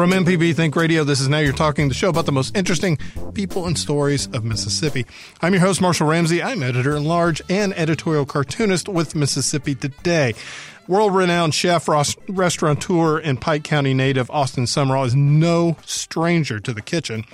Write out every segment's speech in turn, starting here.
From MPB Think Radio, this is Now You're Talking, the show about the most interesting people and stories of Mississippi. I'm your host, Marshall Ramsey. I'm editor in large and editorial cartoonist with Mississippi Today. World renowned chef, restaurateur, and Pike County native Austin Sumrall is no stranger to the kitchen.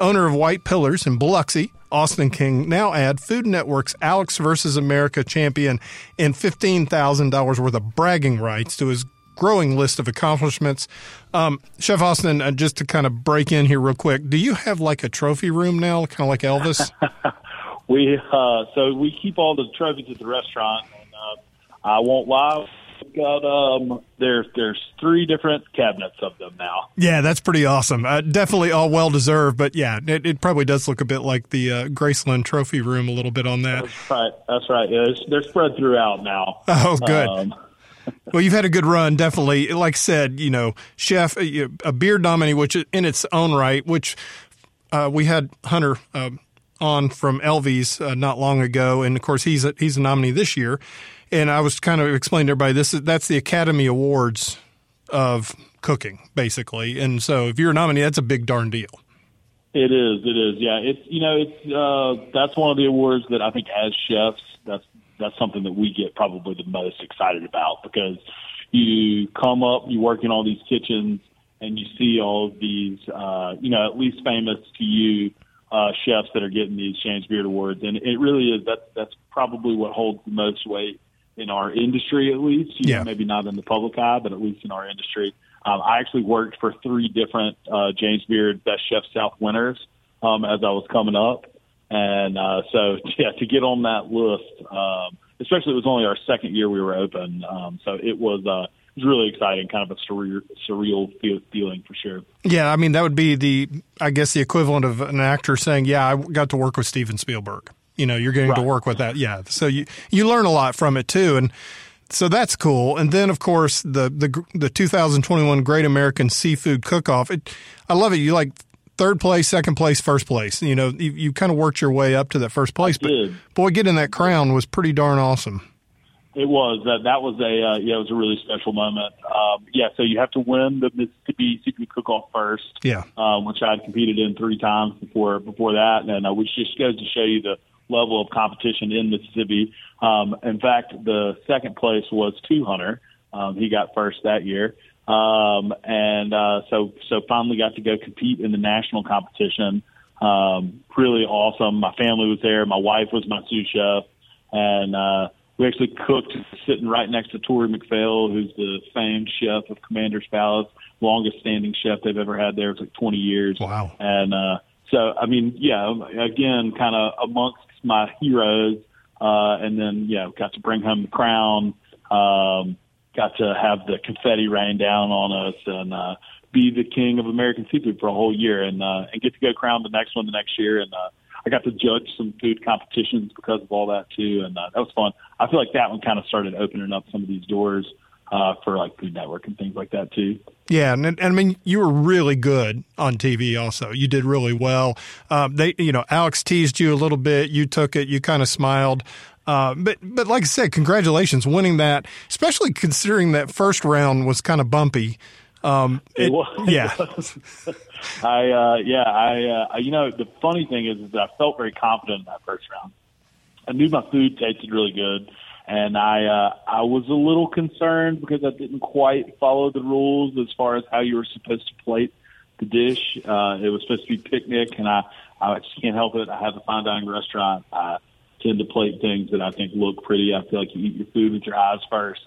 Owner of White Pillars in Biloxi, Austin King now add Food Network's Alex versus America champion and $15,000 worth of bragging rights to his growing list of accomplishments. Um, Chef Austin, uh, just to kind of break in here real quick, do you have like a trophy room now, kind of like Elvis? we uh, so we keep all the trophies at the restaurant, and uh, I won't lie. We've got um, there's there's three different cabinets of them now. Yeah, that's pretty awesome. Uh, definitely all well deserved, but yeah, it, it, probably does look a bit like the uh, Graceland Trophy Room a little bit on that. That's right. That's right. Yeah, they're spread throughout now. Oh, good. Um, well, you've had a good run, definitely. Like I said, you know, chef, uh, a Beard nominee, which in its own right, which uh, we had Hunter uh, on from Elvie's uh, not long ago, and of course he's a, he's a nominee this year. And I was kind of explaining to everybody this is that's the Academy Awards of cooking, basically. And so if you're a nominee, that's a big darn deal. It is. It is. Yeah. It's you know it's uh, that's one of the awards that I think as chefs that's something that we get probably the most excited about because you come up, you work in all these kitchens, and you see all of these, uh, you know, at least famous to you uh, chefs that are getting these James Beard Awards, and it really is that that's probably what holds the most weight in our industry, at least. You yeah. Know, maybe not in the public eye, but at least in our industry. Um, I actually worked for three different uh, James Beard Best Chef South winners um, as I was coming up, and uh, so, yeah, to get on that list, um, especially it was only our second year we were open, um, so it was uh, it was really exciting, kind of a surreal, surreal feel, feeling for sure. Yeah, I mean that would be the, I guess, the equivalent of an actor saying, "Yeah, I got to work with Steven Spielberg." You know, you're getting right. to work with that. Yeah, so you you learn a lot from it too, and so that's cool. And then, of course, the the the 2021 Great American Seafood Cook Off. I love it. You like third place, second place, first place. You know, you, you kind of worked your way up to that first place. I but did. boy, getting that crown was pretty darn awesome. It was that that was a uh, yeah it was a really special moment. Um, yeah, so you have to win the Mississippi Seafood Cook Off first. Yeah, um, which I had competed in three times before before that, and uh, which just goes to show you the level of competition in Mississippi. Um, in fact, the second place was Two Hunter. Um, he got first that year. Um, and uh, so so finally got to go compete in the national competition. Um, really awesome. My family was there. My wife was my sous chef, and uh, we actually cooked sitting right next to Tory McPhail, who's the famed chef of Commander's Palace, longest standing chef they've ever had there. It's like 20 years. Wow. And uh, so, I mean, yeah, again, kind of amongst my heroes, uh, and then yeah, got to bring home the crown. Um, got to have the confetti rain down on us and uh, be the king of American seafood for a whole year and uh, and get to go crown the next one the next year and uh, I got to judge some food competitions because of all that too and uh, that was fun. I feel like that one kind of started opening up some of these doors uh, for like Food Network and things like that too. Yeah, and, and I mean you were really good on TV. Also, you did really well. Um, they, you know, Alex teased you a little bit. You took it. You kind of smiled. Uh, but but like I said, congratulations winning that, especially considering that first round was kind of bumpy. Um, it, it was, yeah. I uh, yeah I uh, you know the funny thing is, is that I felt very confident in that first round. I knew my food tasted really good, and I uh, I was a little concerned because I didn't quite follow the rules as far as how you were supposed to plate the dish. Uh, it was supposed to be picnic, and I I just can't help it. I have a fine dining restaurant. I, tend to plate things that I think look pretty. I feel like you eat your food with your eyes first.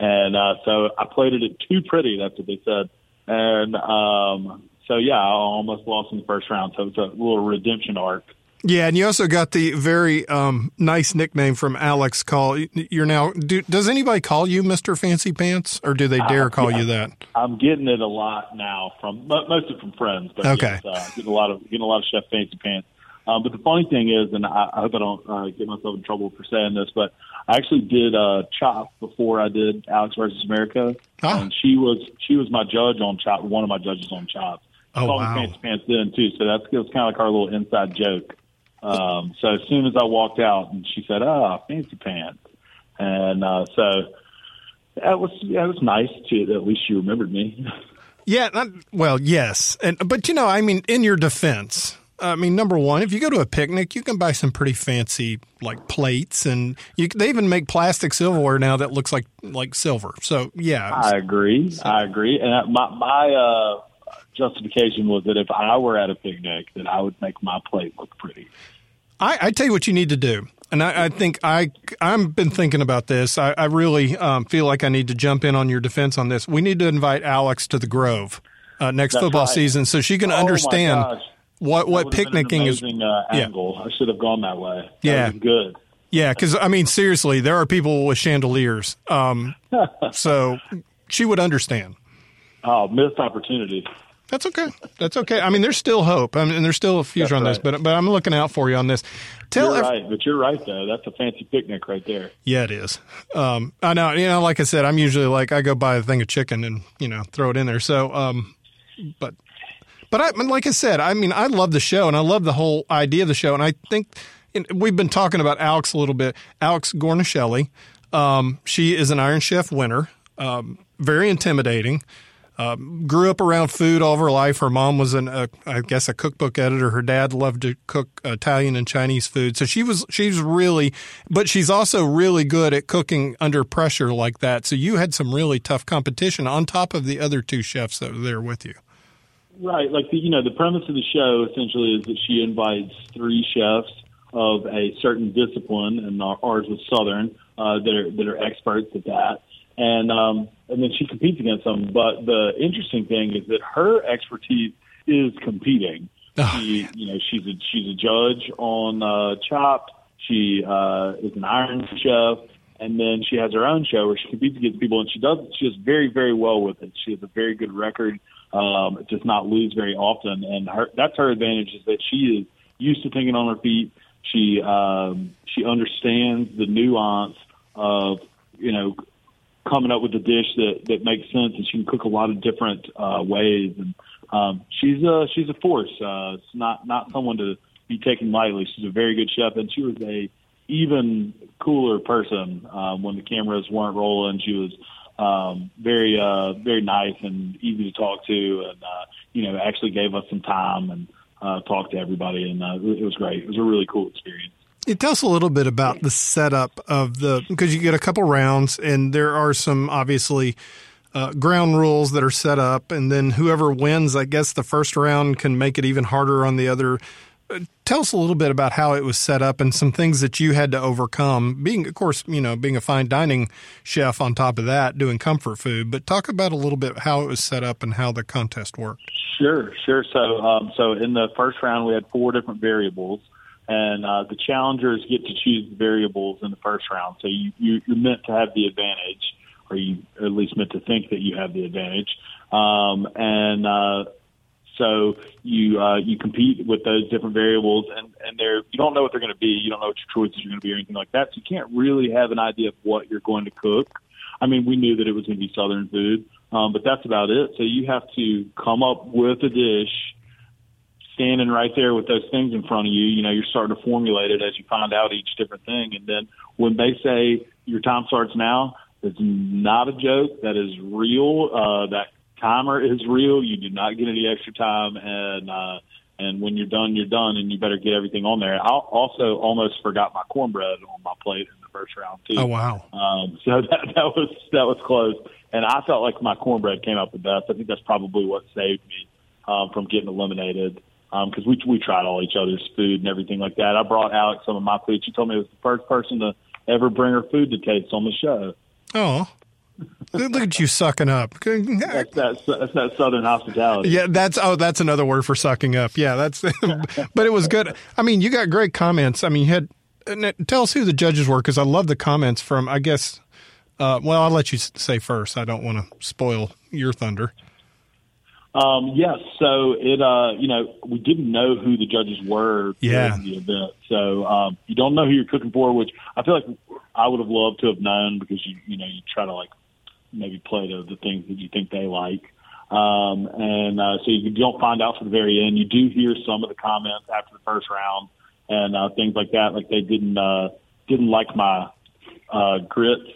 And uh, so I plated it too pretty. That's what they said. And um, so, yeah, I almost lost in the first round. So it's a little redemption arc. Yeah, and you also got the very um, nice nickname from Alex. Call you're now. Do, does anybody call you Mister Fancy Pants, or do they dare uh, call yeah, you that? I'm getting it a lot now from mostly from friends, but okay, yes, uh, getting a lot of getting a lot of Chef Fancy Pants Um, but the funny thing is, and I, I hope I don't uh, get myself in trouble for saying this, but I actually did uh, Chop before I did Alex versus America, Ah. and she was she was my judge on Chop, one of my judges on Chop. Oh, wow. Fancy Pants then too, so that's it was kind of like our little inside joke. Um, so as soon as I walked out, and she said, "Ah, Fancy Pants," and uh, so that was yeah, it was nice to at least she remembered me. Yeah, not, well, yes, and but you know, I mean, in your defense, I mean, number one, if you go to a picnic, you can buy some pretty fancy like plates, and you, they even make plastic silverware now that looks like like silver. So yeah, I agree. I agree. And my my uh, justification was that if I were at a picnic, that I would make my plate look pretty. I, I tell you what you need to do, and I, I think I I've been thinking about this. I, I really um, feel like I need to jump in on your defense on this. We need to invite Alex to the Grove uh, next That's football right. season, so she can Oh, understand. What what picnicking is. Uh, Yeah. I should have gone that way. That Yeah. good. Yeah, because I mean, seriously, there are people with chandeliers, um, so she would understand. Oh, missed opportunity. That's okay. That's okay. I mean, there's still hope. I mean, there's still a future That's on this, right. but but I'm looking out for you on this. Tell You're ev- right, but you're right though. That's a fancy picnic right there. Yeah, it is. Um, I know. You know, like I said, I'm usually like I go buy a thing of chicken and you know throw it in there. So, um, but but I like I said, I mean, I love the show and I love the whole idea of the show, and I think and we've been talking about Alex a little bit. Alex Guarnaschelli, um, she is an Iron Chef winner. Um, very intimidating. Um, grew up around food all of her life. Her mom was an, uh, I guess, a cookbook editor. Her dad loved to cook Italian and Chinese food. So she was, she's really, but she's also really good at cooking under pressure like that. So you had some really tough competition on top of the other two chefs that were there with you. Right, like the, you know, the premise of the show essentially is that she invites three chefs of a certain discipline, and ours was Southern, uh, that are that are experts at that, and um, and then she competes against them. But the interesting thing is that her expertise is competing. Oh, she, you know, she's a she's a judge on uh, Chopped. She uh, is an Iron Chef, and then she has her own show where she competes against people, and she does she does very very well with it. She has a very good record, um, does not lose very often, and her that's her advantage is that she is used to thinking on her feet. She um, she understands the nuance of you know coming up with a dish that that makes sense, and she can cook a lot of different uh, ways. And um, she's a she's a force. Uh, it's not not someone to be taken lightly. She's a very good chef, and she was a even cooler person um, when the cameras weren't rolling. She was um, very uh, very nice and easy to talk to, and uh, you know actually gave us some time and uh, talked to everybody, and uh, it was great. It was a really cool experience. You tell us a little bit about the setup of the because you get a couple rounds and there are some obviously uh, ground rules that are set up, and then whoever wins, I guess the first round can make it even harder on the other. Tell us a little bit about how it was set up and some things that you had to overcome. Being, of course, you know, being a fine dining chef on top of that, doing comfort food. But talk about a little bit how it was set up and how the contest worked. Sure, sure. So, um, so in the first round, we had four different variables, and uh, the challengers get to choose the variables in the first round. So you, you you're meant to have the advantage, or you at least meant to think that you have the advantage. Um, and uh, so you uh, you compete with those different variables, and and they're you don't know what they're going to be. You don't know what your choices are going to be, or anything like that. So you can't really have an idea of what you're going to cook. I mean, we knew that it was going to be Southern food, um, but that's about it. So you have to come up with a dish, standing right there with those things in front of you. You know, you're starting to formulate it as you find out each different thing, and then when they say your time starts now, it's not a joke. That is real. Uh, that timer is real. You do not get any extra time, and uh, and when you're done, you're done, and you better get everything on there. I also almost forgot my cornbread on my plate in the first round too. Oh wow! Um, so that that was that was close, and I felt like my cornbread came out the best. I think that's probably what saved me um, from getting eliminated because we we tried all each other's food and everything like that. I brought Alex some of my food. She told me it was the first person to ever bring her food to taste on the show. Oh, look at you sucking up. That's that that's that southern hospitality. Yeah, that's oh, that's another word for sucking up. Yeah, that's. but it was good. I mean, you got great comments. I mean, you had. Tell us who the judges were because I love the comments from. I guess. Uh, well, I'll let you say first. I don't want to spoil your thunder. Um, yes. So it, uh, you know, we didn't know who the judges were Yeah. the event. So um, you don't know who you're cooking for, which I feel like I would have loved to have known because you, you know, you try to like maybe play to the things that you think they like. Um, and uh, so you don't find out to the very end. You do hear some of the comments after the first round and uh, things like that. Like they didn't uh, didn't like my uh, grits.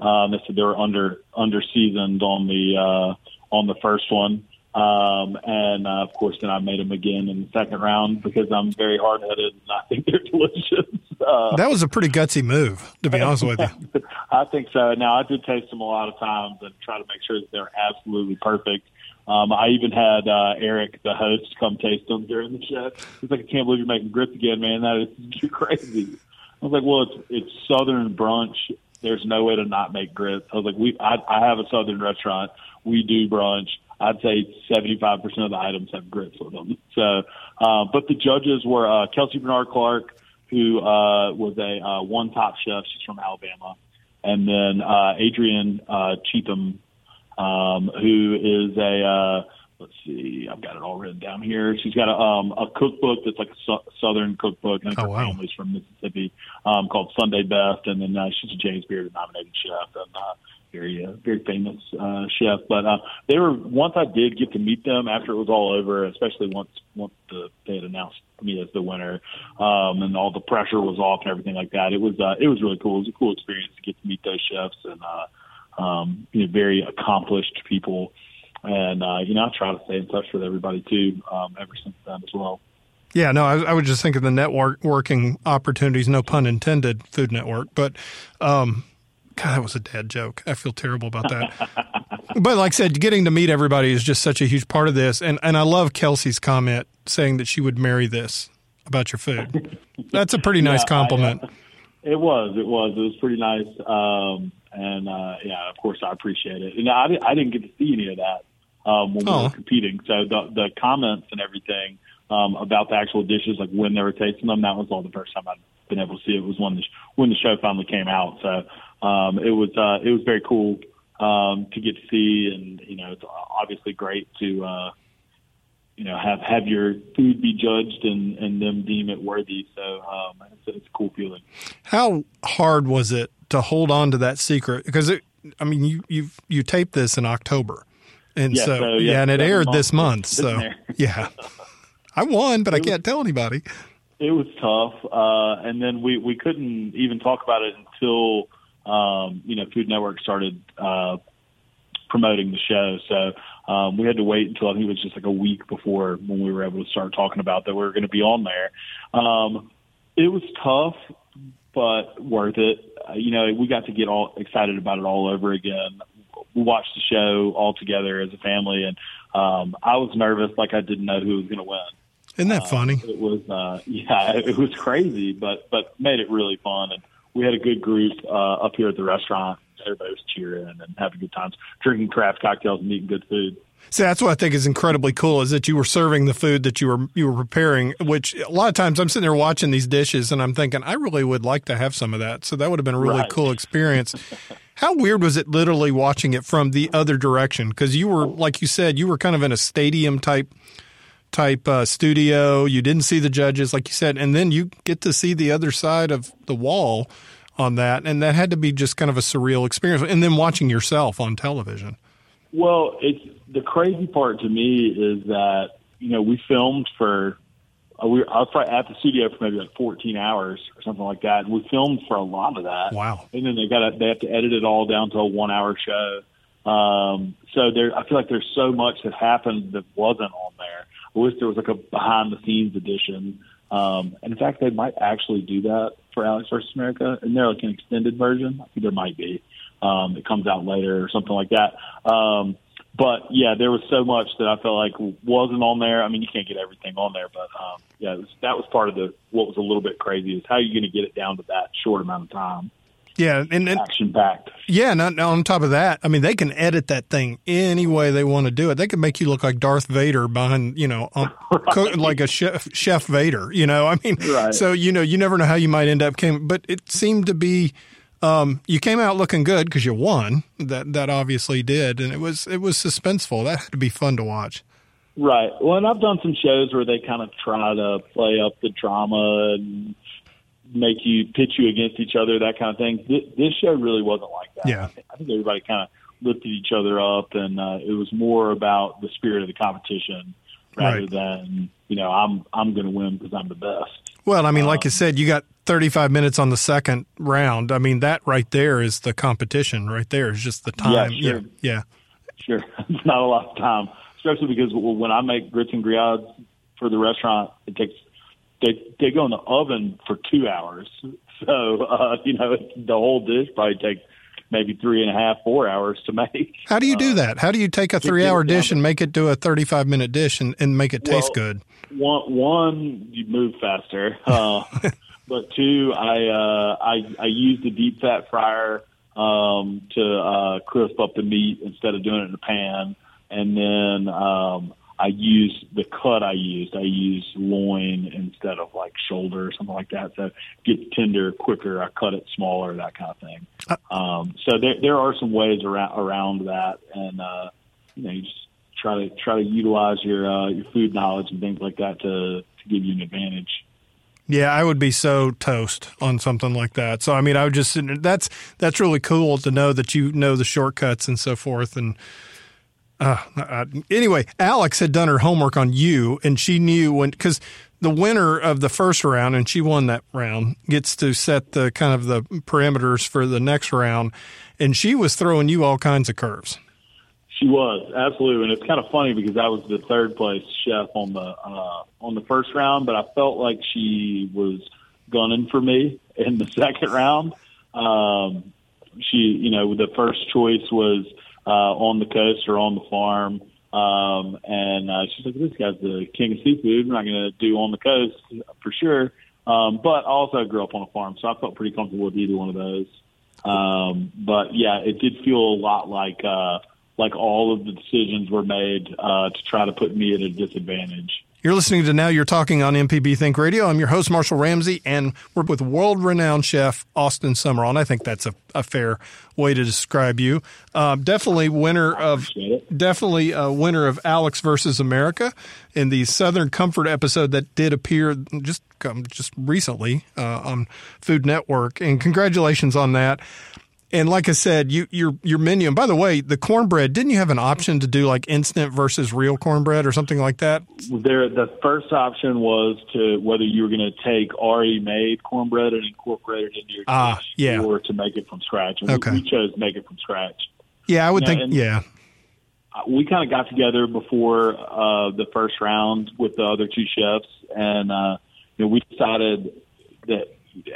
Um, they said they were under under seasoned on the uh, on the first one. Um, and uh, of course, then I made them again in the second round because I'm very hard headed and I think they're delicious. Uh, That was a pretty gutsy move, to be honest with you. I think so. Now I did taste them a lot of times and try to make sure that they're absolutely perfect. Um, I even had uh, Eric, the host, come taste them during the show. He's like, "I can't believe you're making grits again, man. That is too crazy." I was like, "Well, it's it's Southern brunch. There's no way to not make grits." I was like, "We, I, I have a Southern restaurant. We do brunch. I'd say 75% of the items have grits with them." So, uh, but the judges were uh, Kelsey Barnard Clark, who uh, was a uh, won Top Chef. She's from Alabama, and then uh, Adrienne uh, Cheatham, um, who is a uh, let's see, I've got it all written down here. She's got a, um, a cookbook that's like a su- Southern cookbook. I think Oh, her wow. family's from Mississippi, um, called Sunday Best, and then uh, she's a James Beard nominated chef and uh, very very famous uh, chef. But uh, they were once I did get to meet them after it was all over, especially once once the, they had announced me as the winner, um, and all the pressure was off and everything like that. It was uh, it was really cool. It was a cool experience to get to meet those chefs and uh, um, you know very accomplished people. And uh, you know, I try to stay in touch with everybody too, um, ever since then as well. Yeah, no, I, I was just thinking the networking opportunities, no pun intended, Food Network. But, um, God, that was a dad joke. I feel terrible about that. but like I said, getting to meet everybody is just such a huge part of this. And, and I love Kelsey's comment saying that she would marry this about your food. That's a pretty nice Yeah, I, uh, compliment. It was, it was, it was pretty nice. Um, and uh, yeah, of course, I appreciate it. And I, I didn't get to see any of that um, when we Oh. were competing. So the the comments and everything um, about the actual dishes, like when they were tasting them, that was all the first time I'd been able to see it. Was when the when the show finally came out. So um, it was uh, it was very cool um, to get to see, and you know, it's obviously great to. Uh, you know, have have your food be judged and and them deem it worthy. So um, it's, it's a cool feeling. How hard was it to hold on to that secret? Because it, I mean, you you you taped this in October, and Yeah, so, so, yeah, yeah, and it aired this month. So yeah, I won, but I can't tell anybody. It was tough, uh, and then we we couldn't even talk about it until um, you know Food Network started uh, promoting the show. So um, we had to wait until I think it was just like a week before when we were able to start talking about that we were going to be on there. Um, it was tough, but worth it. Uh, you know, we got to get all excited about it all over again. We watched the show all together as a family, and um, I was nervous, like I didn't know who was going to win. Isn't that funny? It was, uh, yeah, it was crazy, but but made it really fun. And we had a good group uh, up here at the restaurant. Everybody was cheering and having good times, drinking craft cocktails and eating good food. See, that's what I think is incredibly cool is that you were serving the food that you were you were preparing. Which a lot of times I'm sitting there watching these dishes and I'm thinking I really would like to have some of that. So that would have been a really Right. cool experience. How weird was it literally watching it from the other direction? Because you were, like you said, you were kind of in a stadium type type uh, studio. You didn't see the judges, like you said, and then you get to see the other side of the wall on that, and that had to be just kind of a surreal experience. And then watching yourself on television. Well, it's the crazy part to me is that you know we filmed for uh, we I was probably at the studio for maybe like 14 hours or something like that, and we filmed for a lot of that. Wow. And then they got they have to edit it all down to a one hour show. Um, so there, I feel like there's so much that happened that wasn't on there. I wish there was like a behind the scenes edition. Um, and in fact, they might actually do that for Alex versus America, and they're like an extended version. I think there might be. Um, it comes out later or something like that. Um, but yeah, there was so much that I felt like wasn't on there. I mean, you can't get everything on there, but um, yeah, was, that was part of the what was a little bit crazy is how are you going to get it down to that short amount of time, Yeah, and, and action packed. Yeah, and on- on top of that, I mean, they can edit that thing any way they want to do it. They can make you look like Darth Vader behind, you know, on, cook, like a chef, Chef Vader. You know, I mean, Right. so you know, you never know how you might end up. Came, but it seemed to be. Um, you came out looking good because you won. That that obviously did, and it was it was suspenseful. That had to be fun to watch. Right. Well, and I've done some shows where they kind of try to play up the drama and make you pitch you against each other, that kind of thing. This, this show really wasn't like that. Yeah. I think, I think everybody kind of lifted each other up, and uh, it was more about the spirit of the competition rather Right. than you know I'm I'm going to win because I'm the best. Well, I mean, like you said, you got 35 minutes on the second round. I mean, that right there is the competition. Right there is just the time. Yeah, sure. Yeah. Yeah. Sure, it's not a lot of time, especially because when I make grits and grillades for the restaurant, it takes they they go in the oven for two hours. So uh, you know the whole dish probably takes maybe three and a half, four hours to make. How do you do that? How do you take a three hour dish and make it do a 35 minute dish and, and make it taste Well, good? One, one you move faster, uh, but two, I uh, I I use the deep fat fryer um, to uh, crisp up the meat instead of doing it in a pan, and then um, I use the cut I used. I use loin instead of like shoulder or something like that. So get tender quicker. I cut it smaller, that kind of thing. Um, so there there are some ways around around that, and uh, you know you just try to try to utilize your uh, your food knowledge and things like that to to give you an advantage. Yeah, I would be so toast on something like that. So I mean, I would just that's that's really cool to know that you know the shortcuts and so forth. And uh, uh, anyway, Alex had done her homework on you, and she knew when because the winner of the first round, and she won that round, gets to set the kind of the parameters for the next round, and she was throwing you all kinds of curves. She was absolutely, and it's kind of funny because I was the third place chef on the uh, on the first round, but I felt like she was gunning for me in the second round. Um, she, you know, the first choice was uh, on the coast or on the farm, um, and uh, she's like, "This guy's the king of seafood. We're not going to do on the coast for sure." Um, but I also grew up on a farm, so I felt pretty comfortable with either one of those. Um, but yeah, it did feel a lot like uh, like all of the decisions were made uh, to try to put me at a disadvantage. You're listening to Now You're Talking on MPB Think Radio. I'm your host, Marshall Ramsey, and we're with world renowned chef Austin Sumrall. And I think that's a, a fair way to describe you. Uh, definitely winner of definitely a winner of Alex versus America in the Southern Comfort episode that did appear just um, just recently uh, on Food Network. And congratulations on that. And like I said, you your your menu. And by the way, the cornbread didn't you have an option to do like instant versus real cornbread or something like that? There, the first option was to whether you were going to take already made cornbread and incorporate it into your Ah, dish, yeah. or to make it from scratch. And Okay. we, we chose to make it from scratch. Yeah, I would think. yeah, we kind of got together before uh, the first round with the other two chefs, and uh, you know we decided that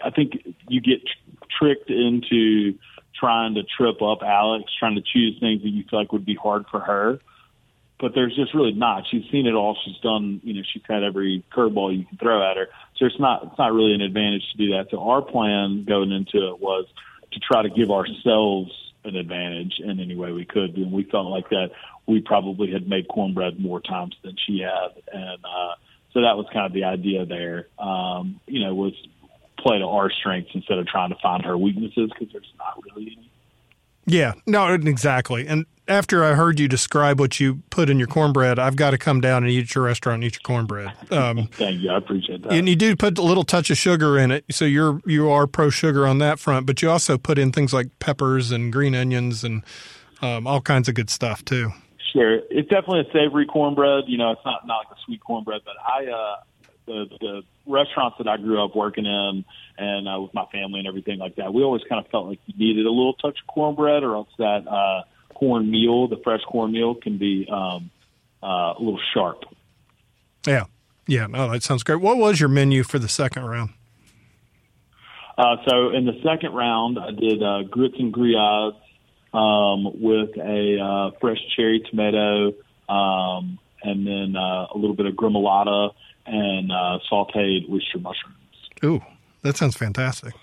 I think you get tr- tricked into trying to trip up Alex, trying to choose things that you feel like would be hard for her. But there's just really not. She's seen it all. She's done. You know, she's had every curveball you can throw at her. So it's not. It's not really an advantage to do that. So our plan going into it was to try to give ourselves an advantage in any way we could. And we felt like that we probably had made cornbread more times than she had. And uh, so that was kind of the idea there, um, you know, was play to our strengths instead of trying to find her weaknesses because there's not really any. yeah, no, exactly. And after I heard you describe what you put in your cornbread, I've got to come down and eat at your restaurant and eat your cornbread. Um, Thank you. I appreciate that. and you do put a little touch of sugar in it, so you're you are pro sugar on that front. But you also put in things like peppers and green onions and um, all kinds of good stuff too. Sure, it's definitely a savory cornbread. You know, it's not not like a sweet cornbread, but I uh, the the restaurants that I grew up working in and uh, with my family and everything like that, we always kind of felt like you needed a little touch of cornbread, or else that uh, cornmeal, the fresh cornmeal, can be um, uh, a little sharp. Yeah, yeah. No, that sounds great. What was your menu for the second round? Uh, so in the second round, I did uh, grits and grillades um, with a uh, fresh cherry tomato, um, and then uh, a little bit of gremolata and uh, sautéed oyster mushrooms. Ooh, that sounds fantastic.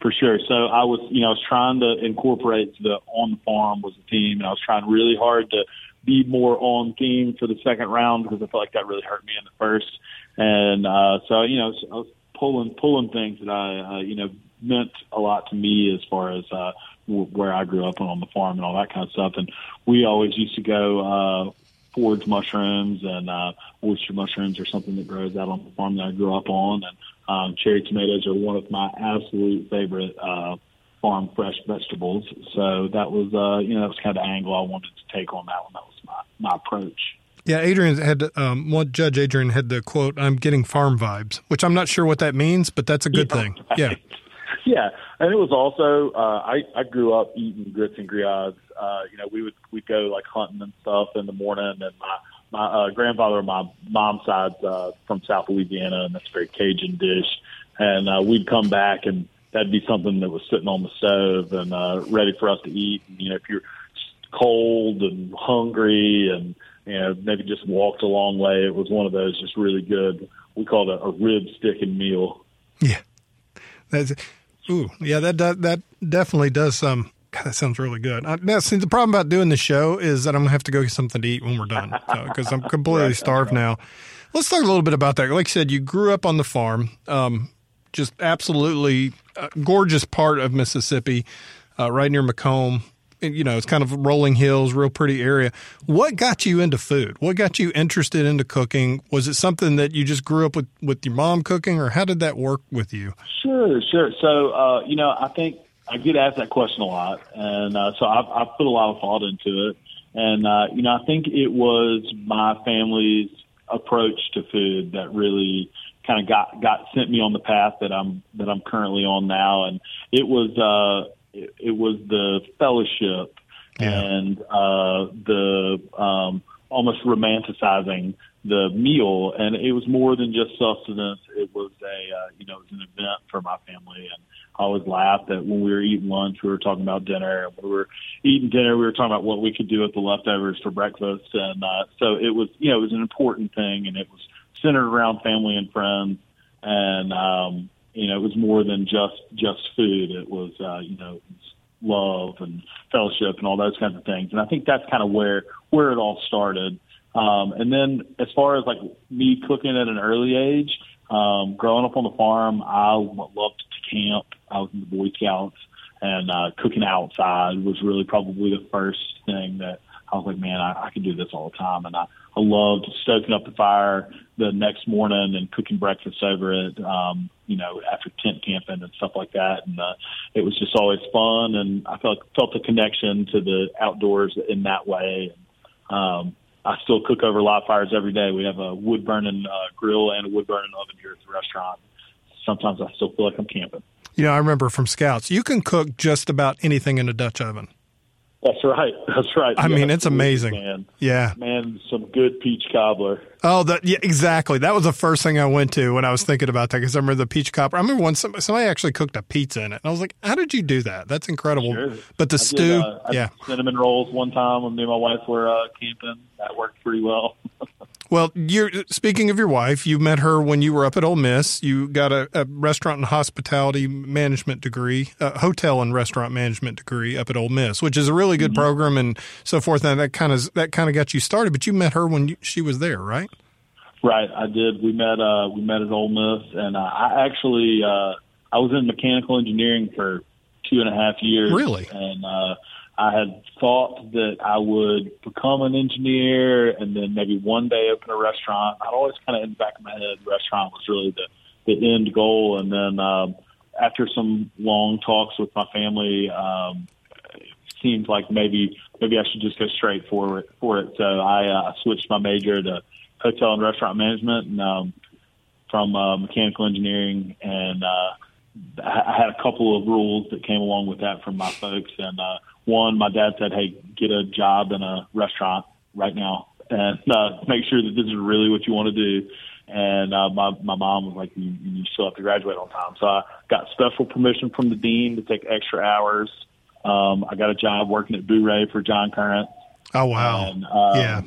For sure. So I was, you know, I was trying to incorporate the on the farm was a theme, and I was trying really hard to be more on theme for the second round because I felt like that really hurt me in the first. And uh, so, you know, I was pulling pulling things that I, uh, you know, meant a lot to me as far as uh, w- where I grew up and on the farm and all that kind of stuff. And we always used to go uh, forage mushrooms and uh, oyster mushrooms are something that grows out on the farm that I grew up on. And um, cherry tomatoes are one of my absolute favorite uh, farm fresh vegetables. So that was, uh, you know, that was kind of the angle I wanted to take on that one. That was my, my approach. Yeah, Adrienne had um, one Judge Adrienne had the quote, "I'm getting farm vibes," which I'm not sure what that means, but that's a good Yeah, thing. Yeah, Yeah, and it was also uh, I I grew up eating grits and grillades. Uh, you know, we would we'd go like hunting and stuff in the morning, and my my uh, grandfather my mom's side uh, from South Louisiana, and that's a very Cajun dish. And uh, we'd come back, and that'd be something that was sitting on the stove and uh, ready for us to eat. And, you know, if you're cold and hungry, and you know maybe just walked a long way, it was one of those just really good. We called it a rib sticking meal. yeah. That's ooh, yeah. That does, that definitely does. Um, God, that sounds really good. I, now, see, the problem about doing the show is that I'm gonna have to go get something to eat when we're done because I'm completely Right, starved now. Let's talk a little bit about that. Like you said, you grew up on the farm. Um, just absolutely uh, gorgeous part of Mississippi, uh, right near McComb. You know, it's kind of rolling hills, real pretty area. What got you into food? What got you interested into cooking? Was it something that you just grew up with with your mom cooking, or how did that work with you? Sure, sure. So, uh, you know, I think I get asked that question a lot, and uh, so I've, I've put a lot of thought into it. And uh, you know, I think it was my family's approach to food that really kind of got got sent me on the path that I'm that I'm currently on now. And it was uh, it, it was the fellowship Yeah. and uh, the um, almost romanticizing the meal, and it was more than just sustenance. It was a uh, you know it was an event for my family, and I always laughed that when we were eating lunch, we were talking about dinner, and when we were eating dinner, we were talking about what we could do with the leftovers for breakfast, and uh, so it was you know it was an important thing, and it was centered around family and friends, and um, you know it was more than just just food. It was uh, you know. Love and fellowship and all those kinds of things. And I think that's kind of where where it all started. Um, and then as far as like me cooking at an early age, um, growing up on the farm, I loved to camp. I was in the Boy Scouts, and uh, cooking outside was really probably the first thing that I was like, man, I, I could do this all the time. And I, I loved stoking up the fire the next morning and cooking breakfast over it, um, you know, after tent camping and stuff like that. And uh, it was just always fun. And I felt, felt a connection to the outdoors in that way. Um, I still cook over live fires every day. We have a wood burning uh, grill and a wood burning oven here at the restaurant. Sometimes I still feel like I'm camping. You know, I remember from Scouts, you can cook just about anything in a Dutch oven. That's right. That's right. I mean, it's amazing. man. Yeah. Man, some good peach cobbler. Oh, that yeah, exactly. That was the first thing I went to when I was thinking about that because I remember the peach cobbler. I remember when somebody, somebody actually cooked a pizza in it, and I was like, "How did you do that? That's incredible." Sure. But the I did, stew, uh, I yeah. did cinnamon rolls one time when me and my wife were uh, camping. That worked pretty well. Well, you're speaking of your wife. You met her when you were up at Ole Miss. You got a, a restaurant and hospitality management degree, a hotel and restaurant management degree up at Ole Miss, which is a really good program and so forth. And that kind of that kind of got you started. But you met her when you, she was there, right? Right, I did. We met. Uh, we met at Ole Miss, and uh, I actually uh, I was in mechanical engineering for two and a half years. Really? and uh, I had thought that I would become an engineer, and then maybe one day open a restaurant. I'd always kind of in the back of my head, restaurant was really the the end goal. And then um, after some long talks with my family, um, it seemed like maybe maybe I should just go straight for it. For it, so I uh, switched my major to hotel and restaurant management and um, from uh, mechanical engineering and uh, I had a couple of rules that came along with that from my folks and uh, one my dad said hey get a job in a restaurant right now and uh, make sure that this is really what you want to do. And uh, my my mom was like you, you still have to graduate on time. So I got special permission from the dean to take extra hours. Um, I got a job working at Bouré for John Currence. Oh wow, and, um, yeah.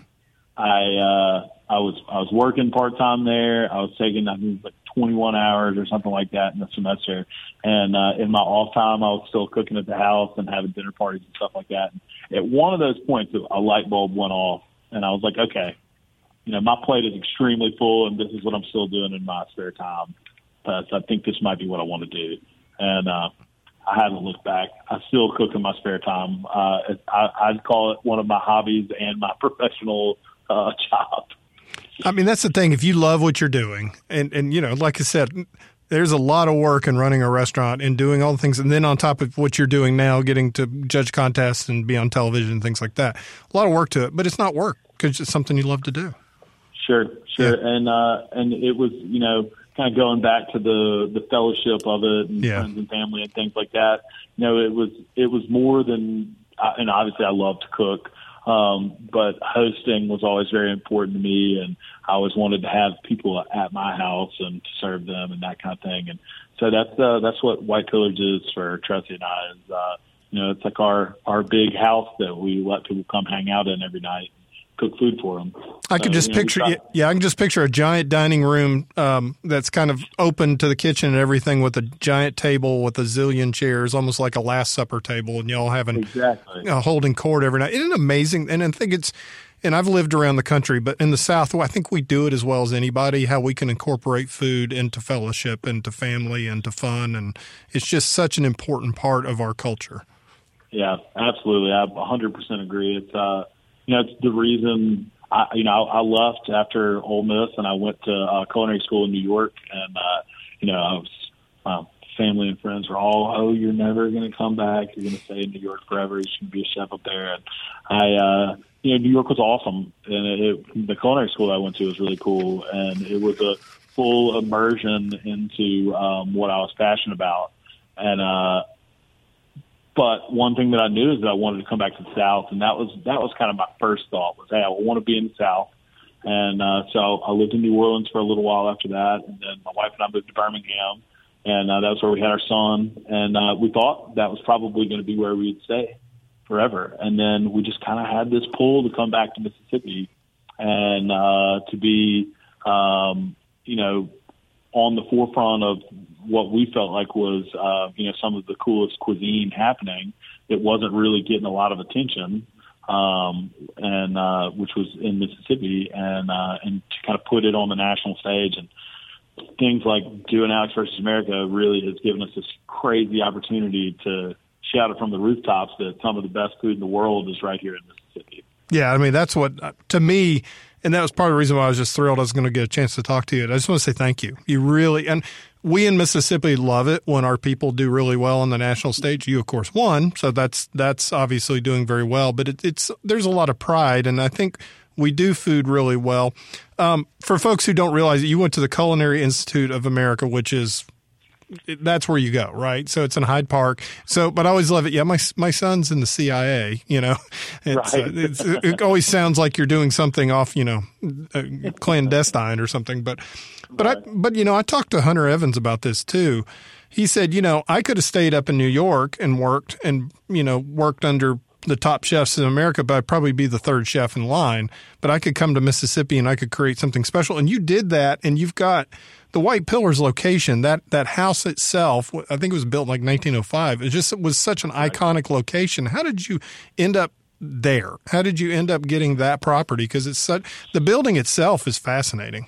I uh, I was I was working part time there. I was taking I was like 21 hours or something like that in the semester. And uh, in my off time, I was still cooking at the house and having dinner parties and stuff like that. And at one of those points, a light bulb went off, and I was like, okay, you know, my plate is extremely full, and this is what I'm still doing in my spare time. Uh, so I think this might be what I want to do. And uh, I haven't looked back. I still cook in my spare time. Uh, I, I'd call it one of my hobbies and my professional uh, job. I mean, that's the thing. If you love what you're doing, and and you know, like I said, there's a lot of work in running a restaurant and doing all the things, and then on top of what you're doing now, getting to judge contests and be on television and things like that, a lot of work to it. But it's not work because it's something you love to do. Sure, sure, yeah. and uh, and it was you know kind of going back to the the fellowship of it and yeah. friends and family and things like that. You know, it was it was more than, and obviously I love to cook um, but hosting was always very important to me, and I always wanted to have people at my house and to serve them and that kind of thing. And so that's uh, that's what White Pillars is for Tressie and I. Is uh, you know, it's like our our big house that we let people come hang out in every night cook food for them. I could just you know, picture, yeah, I can just picture a giant dining room um, that's kind of open to the kitchen and everything, with a giant table with a zillion chairs, almost like a Last Supper table, and y'all having exactly uh, holding court every night. Isn't it amazing? And I think it's. And I've lived around the country, but in the South, I think we do it as well as anybody. How we can incorporate food into fellowship, into family, into fun, and it's just such an important part of our culture. Yeah, absolutely. I 100% agree. It's uh, you know, it's the reason I, you know, I, I left after Ole Miss and I went to uh, culinary school in New York, and uh, you know, I was uh, family and friends were all, oh, you're never going to come back. You're going to stay in New York forever. You should be a chef up there. And I, uh, you know, New York was awesome, and it, it, the culinary school I went to was really cool, and it was a full immersion into um, what I was passionate about. And uh, but one thing that I knew is that I wanted to come back to the South, and that was that was kind of my first thought was, hey, I want to be in the South. And uh, so I lived in New Orleans for a little while after that, and then my wife and I moved to Birmingham, and uh, that was where we had our son. And uh, we thought that was probably going to be where we'd stay forever. And then we just kind of had this pull to come back to Mississippi and uh, to be, um, you know, on the forefront of what we felt like was, uh, you know, some of the coolest cuisine happening. It wasn't really getting a lot of attention, um, and uh, which was in Mississippi, and uh, and to kind of put it on the national stage and things like doing Alex versus America really has given us this crazy opportunity to shout it from the rooftops that some of the best food in the world is right here in Mississippi. Yeah, I mean that's what to me and that was part of the reason why I was just thrilled I was going to get a chance to talk to you. I just want to say thank you. You really, and we in Mississippi love it when our people do really well on the national stage. You, of course, won, so that's that's obviously doing very well. But it, it's there's a lot of pride, and I think we do food really well. Um, for folks who don't realize it, you went to the Culinary Institute of America, which is that's where you go, right? So it's in Hyde Park. So, but I always love it. Yeah, my my son's in the CIA. You know, it's, right. uh, it's, it always sounds like you're doing something off, you know, uh, clandestine or something. But, but right. I, but you know, I talked to Hunter Evans about this too. He said, you know, I could have stayed up in New York and worked and you know worked under the top chefs in America, but I'd probably be the third chef in line. But I could come to Mississippi and I could create something special. And you did that, and you've got the White Pillars location, that that house itself, I think it was built in like 1905. It just was such an iconic location. How did you end up there? How did you end up getting that property? Because it's such the building itself is fascinating.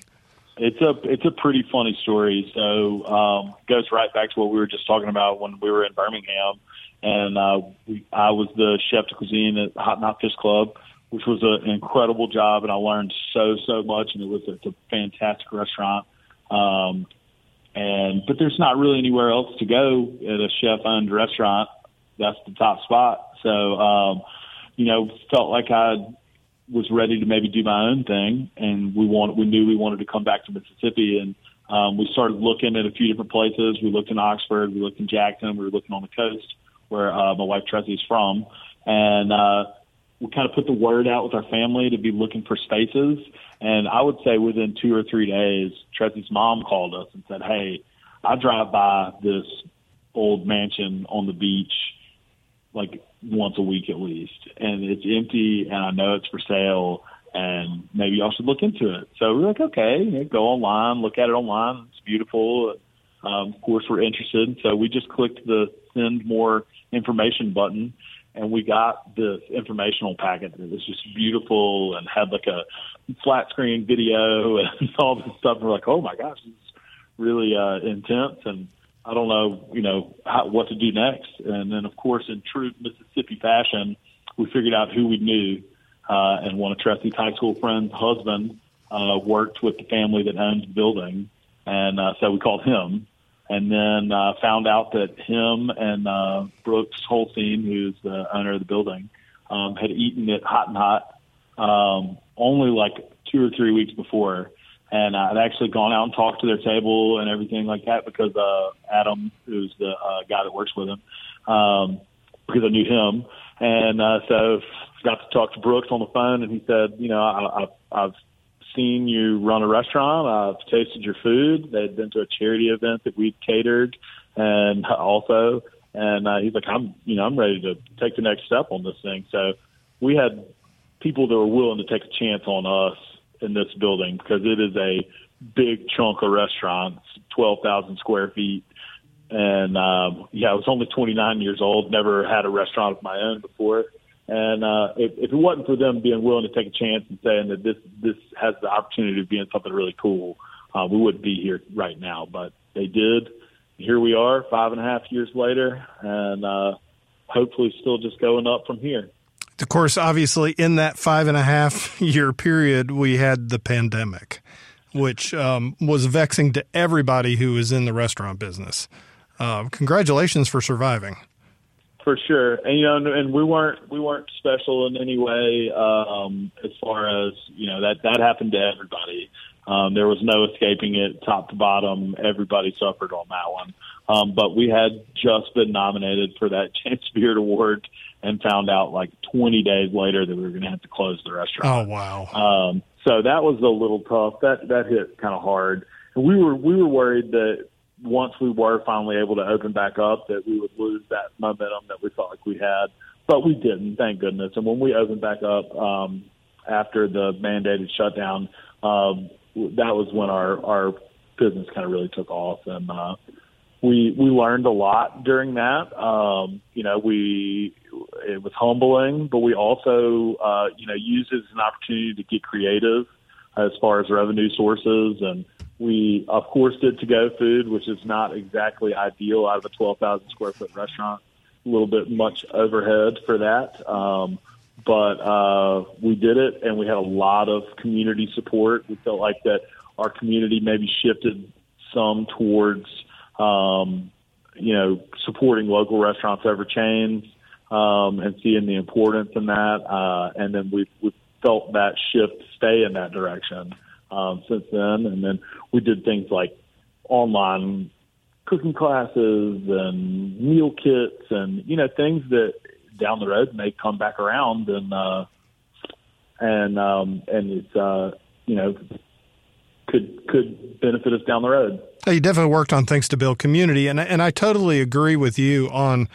It's a it's a pretty funny story. So um, goes right back to what we were just talking about when we were in Birmingham, and uh, we, I was the chef de cuisine at Hot and Hot Fish Club, which was a, an incredible job, and I learned so so much, and it was a, a fantastic restaurant. Um, and but there's not really anywhere else to go at a chef-owned restaurant. That's the top spot. So, um, you know, felt like I was ready to maybe do my own thing, and we want we knew we wanted to come back to Mississippi, and um, we started looking at a few different places. We looked in Oxford, we looked in Jackson, we were looking on the coast where uh, my wife Tressie is from, and uh, we kind of put the word out with our family to be looking for spaces. And I would say within two or three days, Tressie's mom called us and said, Hey, I drive by this old mansion on the beach like once a week at least. And it's empty and I know it's for sale and maybe y'all should look into it. So we're like, okay, go online, look at it online. It's beautiful. Um, of course, we're interested. So we just clicked the send more information button and we got this informational packet that was just beautiful and had like a flat screen video and all this stuff. And we're like, oh my gosh, is really uh, intense, and I don't know, you know, how, what to do next. And then, of course, in true Mississippi fashion, we figured out who we knew uh, and one of Tressy's high school friends' husband uh, worked with the family that owns the building, and uh, so we called him. And then uh, found out that him and uh, Brooks Holstein, who's the owner of the building, um, had eaten it Hot and Hot um, only like two or three weeks before. And I'd actually gone out and talked to their table and everything like that because uh, Adam, who's the uh, guy that works with him, um, because I knew him. And uh, so got to talk to Brooks on the phone, and he said, you know, I, I, I've seen you run a restaurant. I've tasted your food. They'd been to a charity event that we'd catered, and also, and uh, he's like, I'm, you know, I'm ready to take the next step on this thing. So we had people that were willing to take a chance on us in this building because it is a big chunk of restaurant, twelve thousand square feet. And um, yeah, I was only 29 years old, never had a restaurant of my own before. And uh, if, if it wasn't for them being willing to take a chance and saying that this this has the opportunity of being something really cool, uh, we wouldn't be here right now. But they did. Here we are, five and a half years later, and uh, hopefully still just going up from here. Of course, obviously, in that five and a half year period, we had the pandemic, which um, was vexing to everybody who was in the restaurant business. Uh, congratulations for surviving for sure. And you know, and we weren't we weren't special in any way um, as far as you know that that happened to everybody. Um, there was no escaping it, top to bottom. Everybody suffered on that one. Um, but we had just been nominated for that James Beard Award and found out like 20 days later that we were going to have to close the restaurant. Oh wow! Um, so that was a little tough. That that hit kind of hard. And we were we were worried that once we were finally able to open back up, that we would lose that momentum that we felt like we had. But we didn't, thank goodness. And when we opened back up um, after the mandated shutdown, um, that was when our our business kind of really took off, and uh, we we learned a lot during that. Um, you know, we it was humbling, but we also uh, you know used it as an opportunity to get creative as far as revenue sources and we, of course, did to go food, which is not exactly ideal out of a 12,000 square foot restaurant. A little bit much overhead for that. Um, but uh, we did it, and we had a lot of community support. We felt like that our community maybe shifted some towards, um, you know, supporting local restaurants over chains um, and seeing the importance in that. Uh, and then we we felt that shift stay in that direction um, since then. And then we did things like online cooking classes and meal kits and you know things that down the road may come back around and uh, and um, and it's uh, you know could could benefit us down the road. You definitely worked on things to build community, and and I totally agree with you on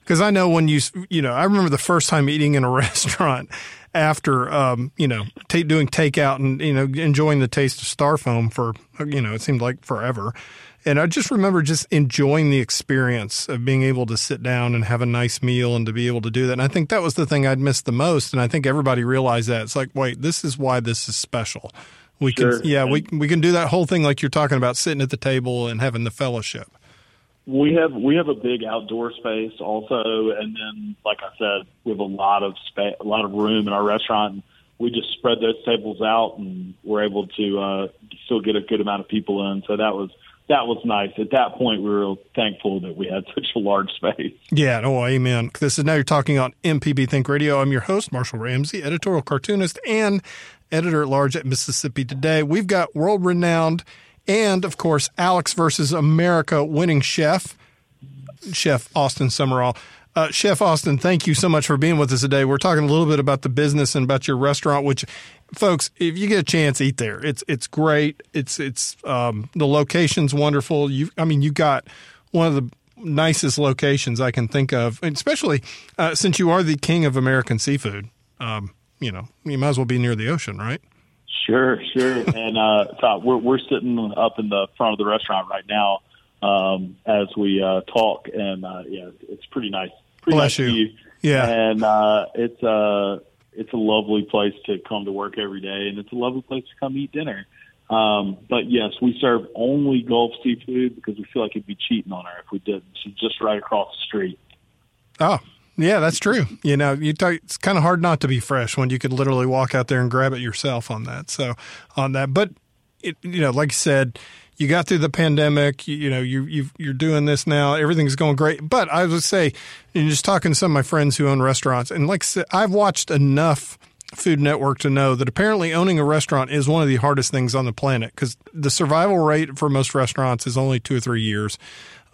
because I know when you you know I remember the first time eating in a restaurant after um, you know t- doing takeout and you know enjoying the taste of styrofoam for you know it seemed like forever. And I just remember just enjoying the experience of being able to sit down and have a nice meal and to be able to do that. And I think that was the thing I'd missed the most. And I think everybody realized that. It's like, wait, this is why this is special. We sure. can, yeah, we we can do that whole thing like you're talking about, sitting at the table and having the fellowship. We have we have a big outdoor space also, and then like I said, we have a lot of space, a lot of room in our restaurant. We just spread those tables out, and we're able to uh, still get a good amount of people in. So that was that was nice. At that point, we were thankful that we had such a large space. Yeah, oh, amen. This is now you're talking on MPB Think Radio. I'm your host, Marshall Ramsey, editorial cartoonist and editor at large at Mississippi Today. We've got world renowned and of course Alex versus America winning chef, Chef Austin Sumrall. Uh, chef Austin, thank you so much for being with us today. We're talking a little bit about the business and about your restaurant, which, folks, if you get a chance, eat there. It's it's great. It's it's um, the location's wonderful. You, I mean, you got one of the nicest locations I can think of, especially uh, since you are the king of American seafood. Um, you know, you might as well be near the ocean, right? Sure, sure. and uh, so we're we're sitting up in the front of the restaurant right now um, as we uh, talk, and uh, yeah, it's pretty nice. Pretty Bless nice you. Yeah, and uh, it's a uh, it's a lovely place to come to work every day, and it's a lovely place to come eat dinner. Um, but yes, we serve only Gulf seafood because we feel like it'd be cheating on her if we didn't. She's just right across the street. Oh, Yeah, that's true. You know, you talk, it's kind of hard not to be fresh when you could literally walk out there and grab it yourself on that. So on that, but it, you know, like I said, you got through the pandemic. You, you know, you you you're doing this now. Everything's going great. But I would say, and just talking to some of my friends who own restaurants, and like I said, I've watched enough Food Network to know that apparently owning a restaurant is one of the hardest things on the planet because the survival rate for most restaurants is only two or three years.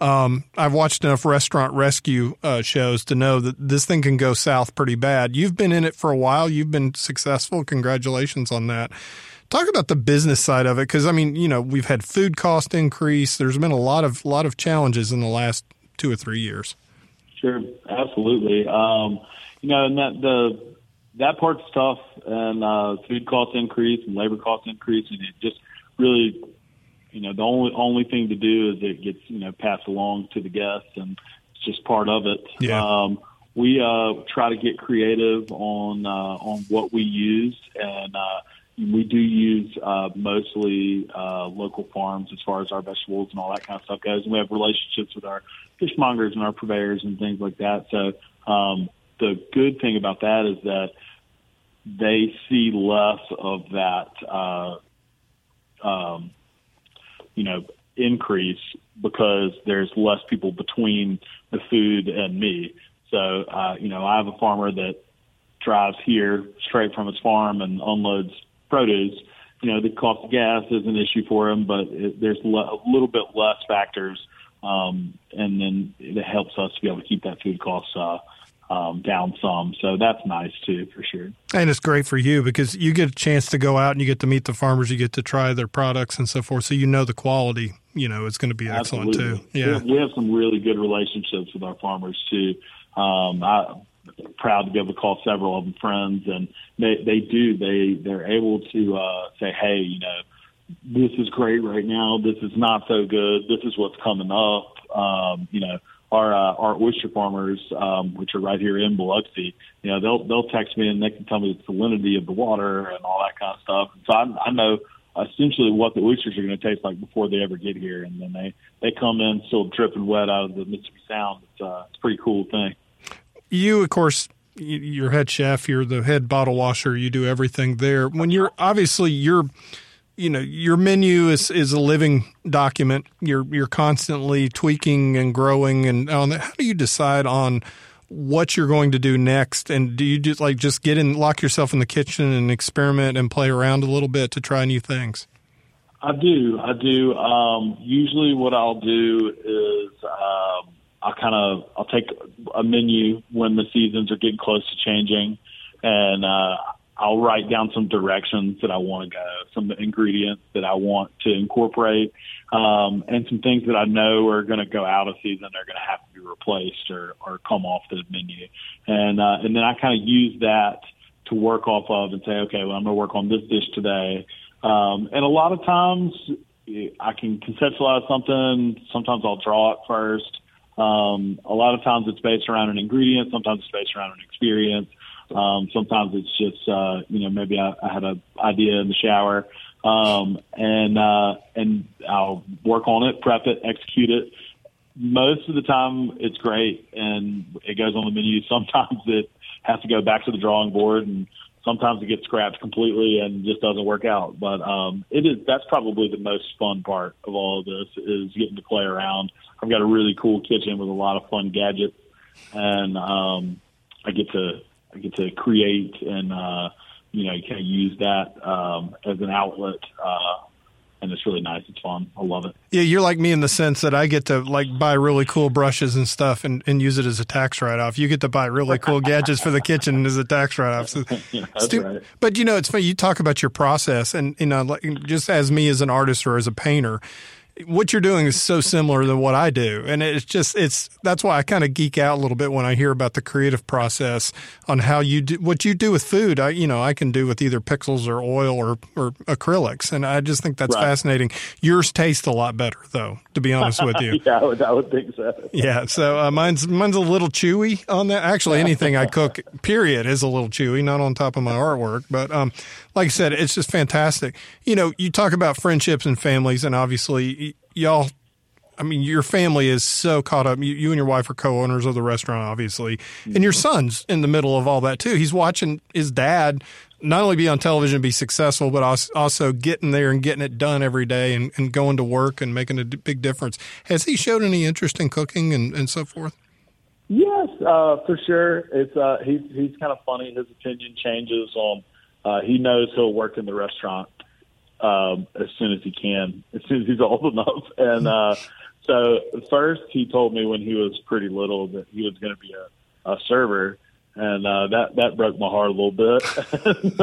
Um, I've watched enough restaurant rescue uh, shows to know that this thing can go south pretty bad. You've been in it for a while. You've been successful. Congratulations on that. Talk about the business side of it, because I mean, you know, we've had food cost increase. There's been a lot of lot of challenges in the last two or three years. Sure, absolutely. Um, you know, and that the that part's tough, and uh, food cost increase and labor cost increase, and it just really, you know, the only only thing to do is it gets you know passed along to the guests, and it's just part of it. Yeah. Um, we uh, try to get creative on uh, on what we use, and uh, we do use uh, mostly uh, local farms as far as our vegetables and all that kind of stuff goes. And we have relationships with our fishmongers and our purveyors and things like that. So um, the good thing about that is that they see less of that, uh, um, you know, increase because there's less people between the food and me. So, uh, you know, I have a farmer that drives here straight from his farm and unloads produce, you know, the cost of gas is an issue for him, but it, there's le- a little bit less factors, um, and then it helps us to be able to keep that food cost uh, um, down some. So that's nice too, for sure. And it's great for you because you get a chance to go out and you get to meet the farmers, you get to try their products and so forth. So you know the quality, you know, it's going to be excellent Absolutely. too. Yeah. We have, some really good relationships with our farmers too. Um, I, proud to be able to call several of them friends, and they they do they they're able to uh, say, hey, you know, this is great right now. This is not so good. This is what's coming up. Um, you know, our uh, our oyster farmers, um, which are right here in Biloxi, you know, they'll they'll text me and they can tell me the salinity of the water and all that kind of stuff. And so I, I know essentially what the oysters are going to taste like before they ever get here, and then they they come in still dripping wet out of the Mississippi Sound. It's uh, it's a pretty cool thing you, of course, you're head chef, you're the head bottle washer, you do everything there. When you're obviously you're you know your menu is is a living document. You're you're constantly tweaking and growing and on. How do you decide on what you're going to do next? And do you just like just get in, lock yourself in the kitchen and experiment and play around a little bit to try new things? I do. I do. Um, usually, what I'll do is um, I'll kind of I'll take a menu when the seasons are getting close to changing, and uh, I'll write down some directions that I want to go, some ingredients that I want to incorporate, um, and some things that I know are going to go out of season. They're going to have to be replaced or, or come off the menu, and uh, and then I kind of use that to work off of and say, okay, well I'm going to work on this dish today, um, and a lot of times I can conceptualize something. Sometimes I'll draw it first. Um, a lot of times it's based around an ingredient. Sometimes it's based around an experience. Um, sometimes it's just, uh, you know, maybe I, I had an idea in the shower, um, and, uh, and I'll work on it, prep it, execute it. Most of the time it's great and it goes on the menu. Sometimes it has to go back to the drawing board and sometimes it gets scrapped completely and just doesn't work out. But, um, it is, that's probably the most fun part of all of this is getting to play around I've got a really cool kitchen with a lot of fun gadgets, and um, I get to I get to create and uh, you know kind of use that um, as an outlet. Uh, and it's really nice. It's fun. I love it. Yeah, you're like me in the sense that I get to like buy really cool brushes and stuff and, and use it as a tax write off. You get to buy really cool gadgets for the kitchen as a tax write off. So, yeah, stu- right. But you know, it's funny. You talk about your process, and you know, like just as me as an artist or as a painter, what you're doing is so similar to what I do. And it's just, it's, that's why I kind of geek out a little bit when I hear about the creative process on how you do, what you do with food. I, you know, I can do with either pixels or oil or, or acrylics. And I just think that's right. fascinating. Yours taste a lot better though, to be honest with you. yeah, I would, I would, think so. yeah. So uh, mine's, mine's a little chewy on that. Actually, anything I cook, period, is a little chewy, not on top of my artwork. But, um, like I said, it's just fantastic. You know, you talk about friendships and families and obviously y'all I mean, your family is so caught up. You, you and your wife are co-owners of the restaurant, obviously, and your son's in the middle of all that too. He's watching his dad not only be on television and be successful, but also getting there and getting it done every day and, and going to work and making a big difference. Has he showed any interest in cooking and, and so forth? Yes, uh, for sure. It's uh, he's he's kind of funny. His opinion changes on. Uh, he knows he'll work in the restaurant um, as soon as he can, as soon as he's old enough. And uh, so first, he told me when he was pretty little that he was going to be a, a server, and uh, that that broke my heart a little bit.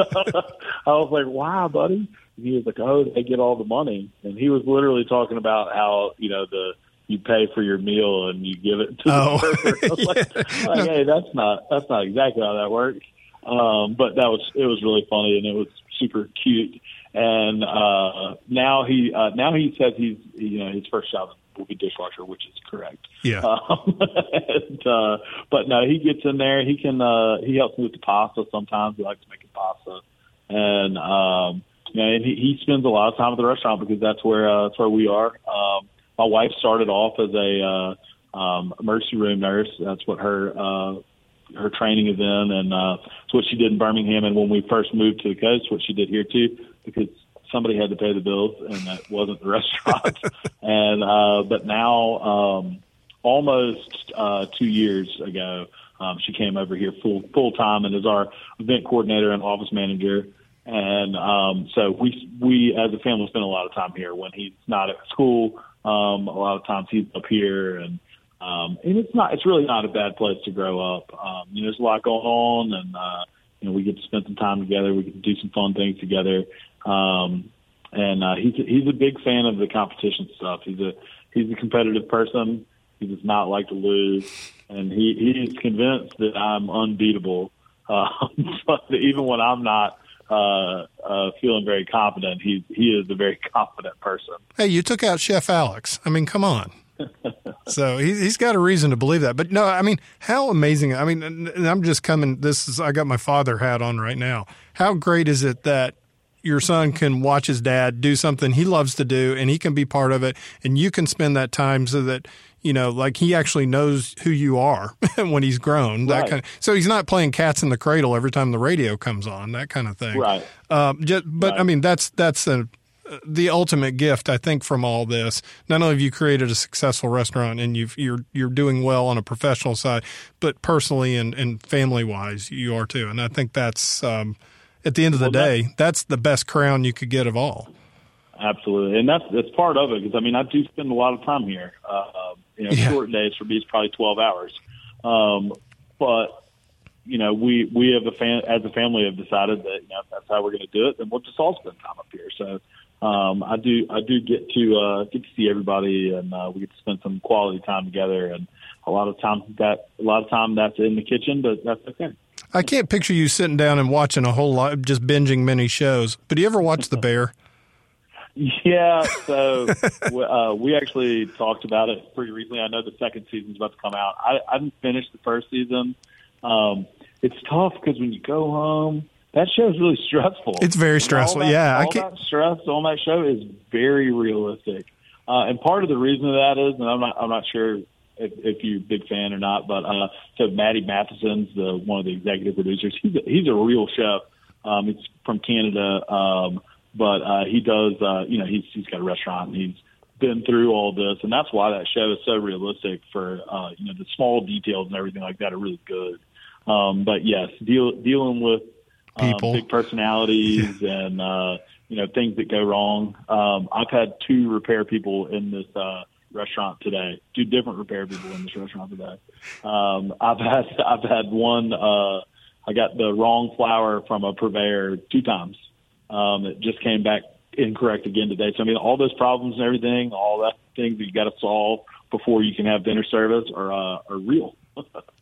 I was like, "Wow, buddy!" And he was like, "Oh, they get all the money," and he was literally talking about how you know the you pay for your meal and you give it to oh. the server. I was like, like, hey, that's not that's not exactly how that works. Um, but that was it was really funny and it was super cute. And uh, now he uh, now he says he's you know his first job will be dishwasher, which is correct. Yeah. Um, and, uh, but no, he gets in there. He can uh, he helps me with the pasta sometimes. He likes making pasta, and um, you know, and he, he spends a lot of time at the restaurant because that's where uh, that's where we are. Um, my wife started off as a uh, um, emergency room nurse. That's what her uh, her training is in, and uh, it's what she did in Birmingham. And when we first moved to the coast, what she did here too, because somebody had to pay the bills, and that wasn't the restaurant. and uh, but now, um, almost uh, two years ago, um, she came over here full full time and is our event coordinator and office manager. And um, so we we as a family spend a lot of time here when he's not at school. Um, a lot of times he's up here, and um, and it's not it's really not a bad place to grow up. Um, you know, there's a lot going on, and uh, you know we get to spend some time together. We get to do some fun things together. Um, and uh, he's he's a big fan of the competition stuff. He's a he's a competitive person. He does not like to lose, and he he is convinced that I'm unbeatable. Uh, but even when I'm not uh, uh, feeling very confident. He he is a very confident person. Hey, you took out Chef Alex. I mean, come on. so he, he's got a reason to believe that. But no, I mean, how amazing! I mean, I'm just coming. This is I got my father hat on right now. How great is it that your son can watch his dad do something he loves to do, and he can be part of it, and you can spend that time so that you know, like he actually knows who you are when he's grown. That right. kind of, so he's not playing cats in the cradle every time the radio comes on. That kind of thing. Right. Um, just, but right. I mean, that's that's a, the ultimate gift I think from all this. Not only have you created a successful restaurant and you've, you're you're doing well on a professional side, but personally and, and family wise, you are too. And I think that's um, at the end of the well, day, that's the best crown you could get of all. Absolutely, and that's that's part of it because I mean I do spend a lot of time here. Uh, you know, yeah. short days for me is probably twelve hours, um, but you know we we have a fan as a family have decided that you know that's how we're going to do it, and we'll just all spend time up here. So um, I do I do get to uh, get to see everybody, and uh, we get to spend some quality time together. And a lot of time that a lot of time that's in the kitchen, but that's okay. I can't picture you sitting down and watching a whole lot, just binging many shows. But do you ever watch The Bear? Yeah, so uh, we actually talked about it pretty recently. I know the second season's about to come out. I, I didn't finish the first season. Um, it's tough because when you go home, that show is really stressful. It's very stressful. That, yeah, all I can't. that stress on that show is very realistic, uh, and part of the reason of that is, and I'm not, I'm not sure if, if you're a big fan or not, but uh, so Matty Matheson's the one of the executive producers. He's a, he's a real chef. Um, he's from Canada. Um, but uh, he does, uh, you know, he's he's got a restaurant and he's been through all this, and that's why that show is so realistic. For uh, you know, the small details and everything like that are really good. Um, but yes, deal, dealing with um, people, big personalities, yeah. and uh, you know things that go wrong. Um, I've had two repair people in this uh, restaurant today. Two different repair people in this restaurant today. Um, I've had I've had one. Uh, I got the wrong flour from a purveyor two times um, it just came back incorrect again today. So I mean, all those problems and everything, all that things that you got to solve before you can have dinner service are uh, are real.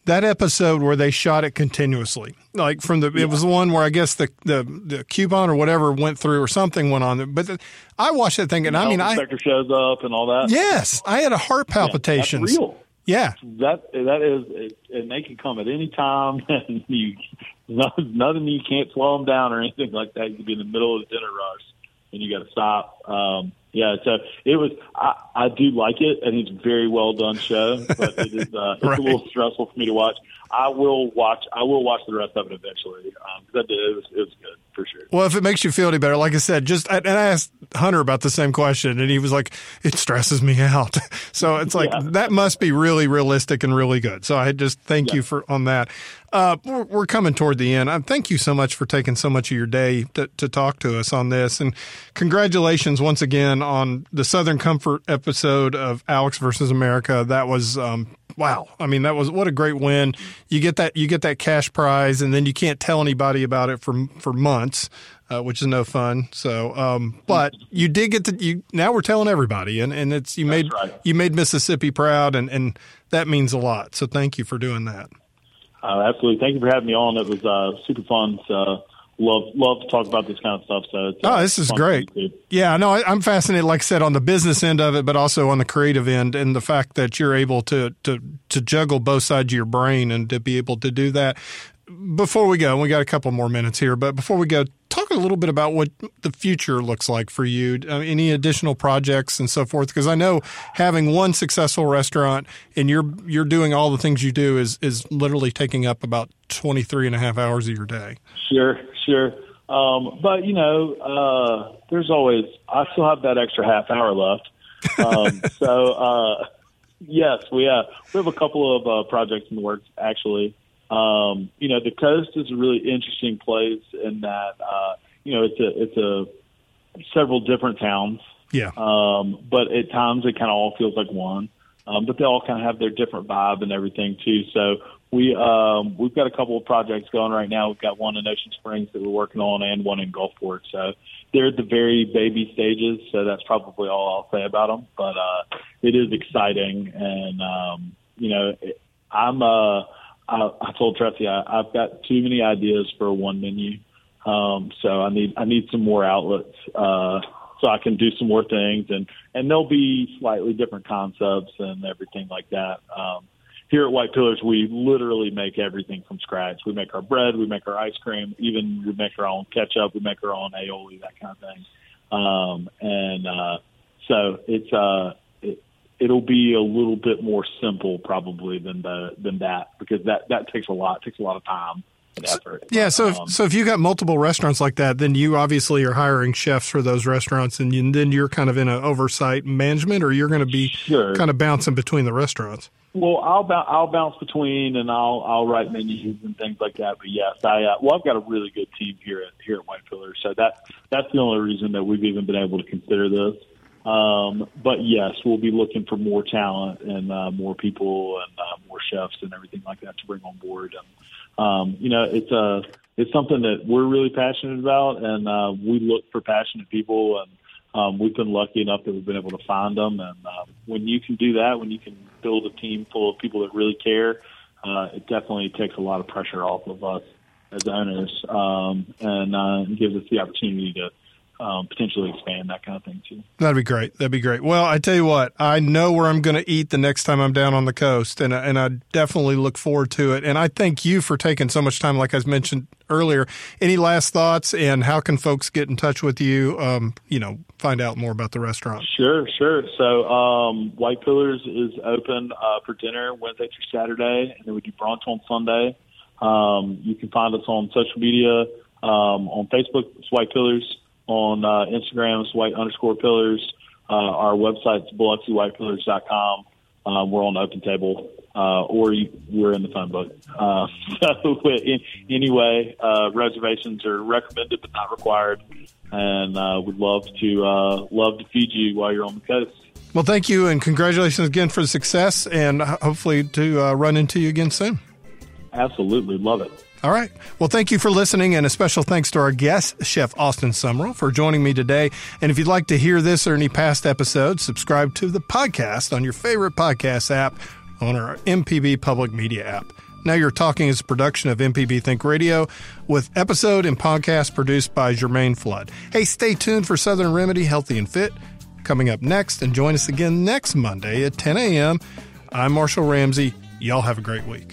That episode where they shot it continuously, like from the, yeah. it was the one where I guess the, the, the coupon or whatever went through or something went on. But the, I watched that thing and, and I mean, I inspector shows up and all that. Yes, I had a heart palpitations. Yeah, real. Yeah, that that is, and they can come at any time, and you nothing you can't slow them down or anything like that. You could be in the middle of the dinner rush, and you got to stop. Um, yeah, so it was. I, I do like it, and it's a very well done show, but it is uh, it's Right. a little stressful for me to watch. I will watch. I will watch the rest of it eventually. Um, did. It was, it was good for sure. Well, if it makes you feel any better, like I said, just and I asked Hunter about the same question, and he was like, "It stresses me out." So it's like Yeah. that must be really realistic and really good. So I just thank you for on that. Uh, we're, we're coming toward the end. Thank you so much for taking so much of your day to, to talk to us on this, and congratulations once again on the Southern Comfort episode of Alex versus America. That was. Um, Wow. I mean, that was what a great win. You get that, you get that cash prize and then you can't tell anybody about it for, for months, uh, which is no fun. So, um, but you did get to, you, now we're telling everybody and, and it's, you made, right. you made Mississippi proud and, and that means a lot. So thank you for doing that. Uh, absolutely. Thank you for having me on. It was uh, super fun. So, love love to talk about this kind of stuff. So, it's, uh, Oh, this is great. Yeah, no, I, I'm fascinated, like I said, on the business end of it, but also on the creative end, and the fact that you're able to to to juggle both sides of your brain and to be able to do that. Before we go, we got a couple more minutes here, but before we go, talk a little bit about what the future looks like for you. Uh, any additional projects and so forth? Because I know having one successful restaurant and you're you're doing all the things you do is is literally taking up about 23 and a half hours of your day. Sure, sure. Um, but you know, uh, there's always. I still have that extra half hour left. Um, so uh, yes, we have we have a couple of uh, projects in the works actually. Um, you know, the coast is a really interesting place in that uh, you know it's a it's a several different towns Yeah. um, but at times it kind of all feels like one. Um, but they all kind of have their different vibe and everything too. So we um, we've got a couple of projects going right now. We've got one in Ocean Springs that we're working on, and one in Gulfport. So they're at the very baby stages. So that's probably all I'll say about them. But uh, it is exciting, and um, you know, I'm. Uh, I, I told Tressie I, I've got too many ideas for one menu. Um, so I need I need some more outlets uh, so I can do some more things and and they'll be slightly different concepts and everything like that. Um, here at White Pillars, we literally make everything from scratch. We make our bread, we make our ice cream, even we make our own ketchup, we make our own aioli, that kind of thing. Um, and uh, so it's uh, it, it'll be a little bit more simple probably than the than that because that that takes a lot takes a lot of time and effort. Yeah, so Um, if, so if you got multiple restaurants like that, then you obviously are hiring chefs for those restaurants, and you, then you're kind of in an oversight management, or you're going to be Sure. kind of bouncing between the restaurants. Well, I'll I'll bounce between and I'll I'll write menus and things like that. But yes, I uh, well I've got a really good team here at here at White Pillars, so that that's the only reason that we've even been able to consider this. Um, but yes, we'll be looking for more talent and uh, more people and uh, more chefs and everything like that to bring on board. And um, you know, it's a it's something that we're really passionate about, and uh, we look for passionate people and um, we've been lucky enough that we've been able to find them. And um, when you can do that, when you can build a team full of people that really care, uh, it definitely takes a lot of pressure off of us as owners um, and uh, gives us the opportunity to um, potentially expand that kind of thing too. That'd be great. That'd be great. Well, I tell you what, I know where I'm going to eat the next time I'm down on the coast, and and I definitely look forward to it. And I thank you for taking so much time, like I mentioned earlier. Any last thoughts, and how can folks get in touch with you? Um, you know, find out more about the restaurant. Sure, sure. So um, White Pillars is open uh, for dinner Wednesday through Saturday, and then we do brunch on Sunday. Um, you can find us on social media um, on Facebook, it's White Pillars. On uh, Instagram, it's White underscore Pillars. Uh, our website's BiloxiWhitePillars.com. Um, we're on Open Table, uh, or you, we're in the phone book. Uh, so in, anyway, uh, reservations are recommended but not required, and uh, would love to uh, love to feed you while you're on the coast. Well, thank you, and congratulations again for the success, and hopefully to uh, run into you again soon. Absolutely love it. All right. Well, thank you for listening, and a special thanks to our guest, Chef Austin Sumrall, for joining me today. And if you'd like to hear this or any past episodes, subscribe to the podcast on your favorite podcast app on our MPB Public Media app. Now You're Talking is a production of MPB Think Radio with episode and podcast produced by Jermaine Flood. Hey, stay tuned for Southern Remedy Healthy and Fit coming up next, and join us again next Monday at 10 a.m. I'm Marshall Ramsey. Y'all have a great week.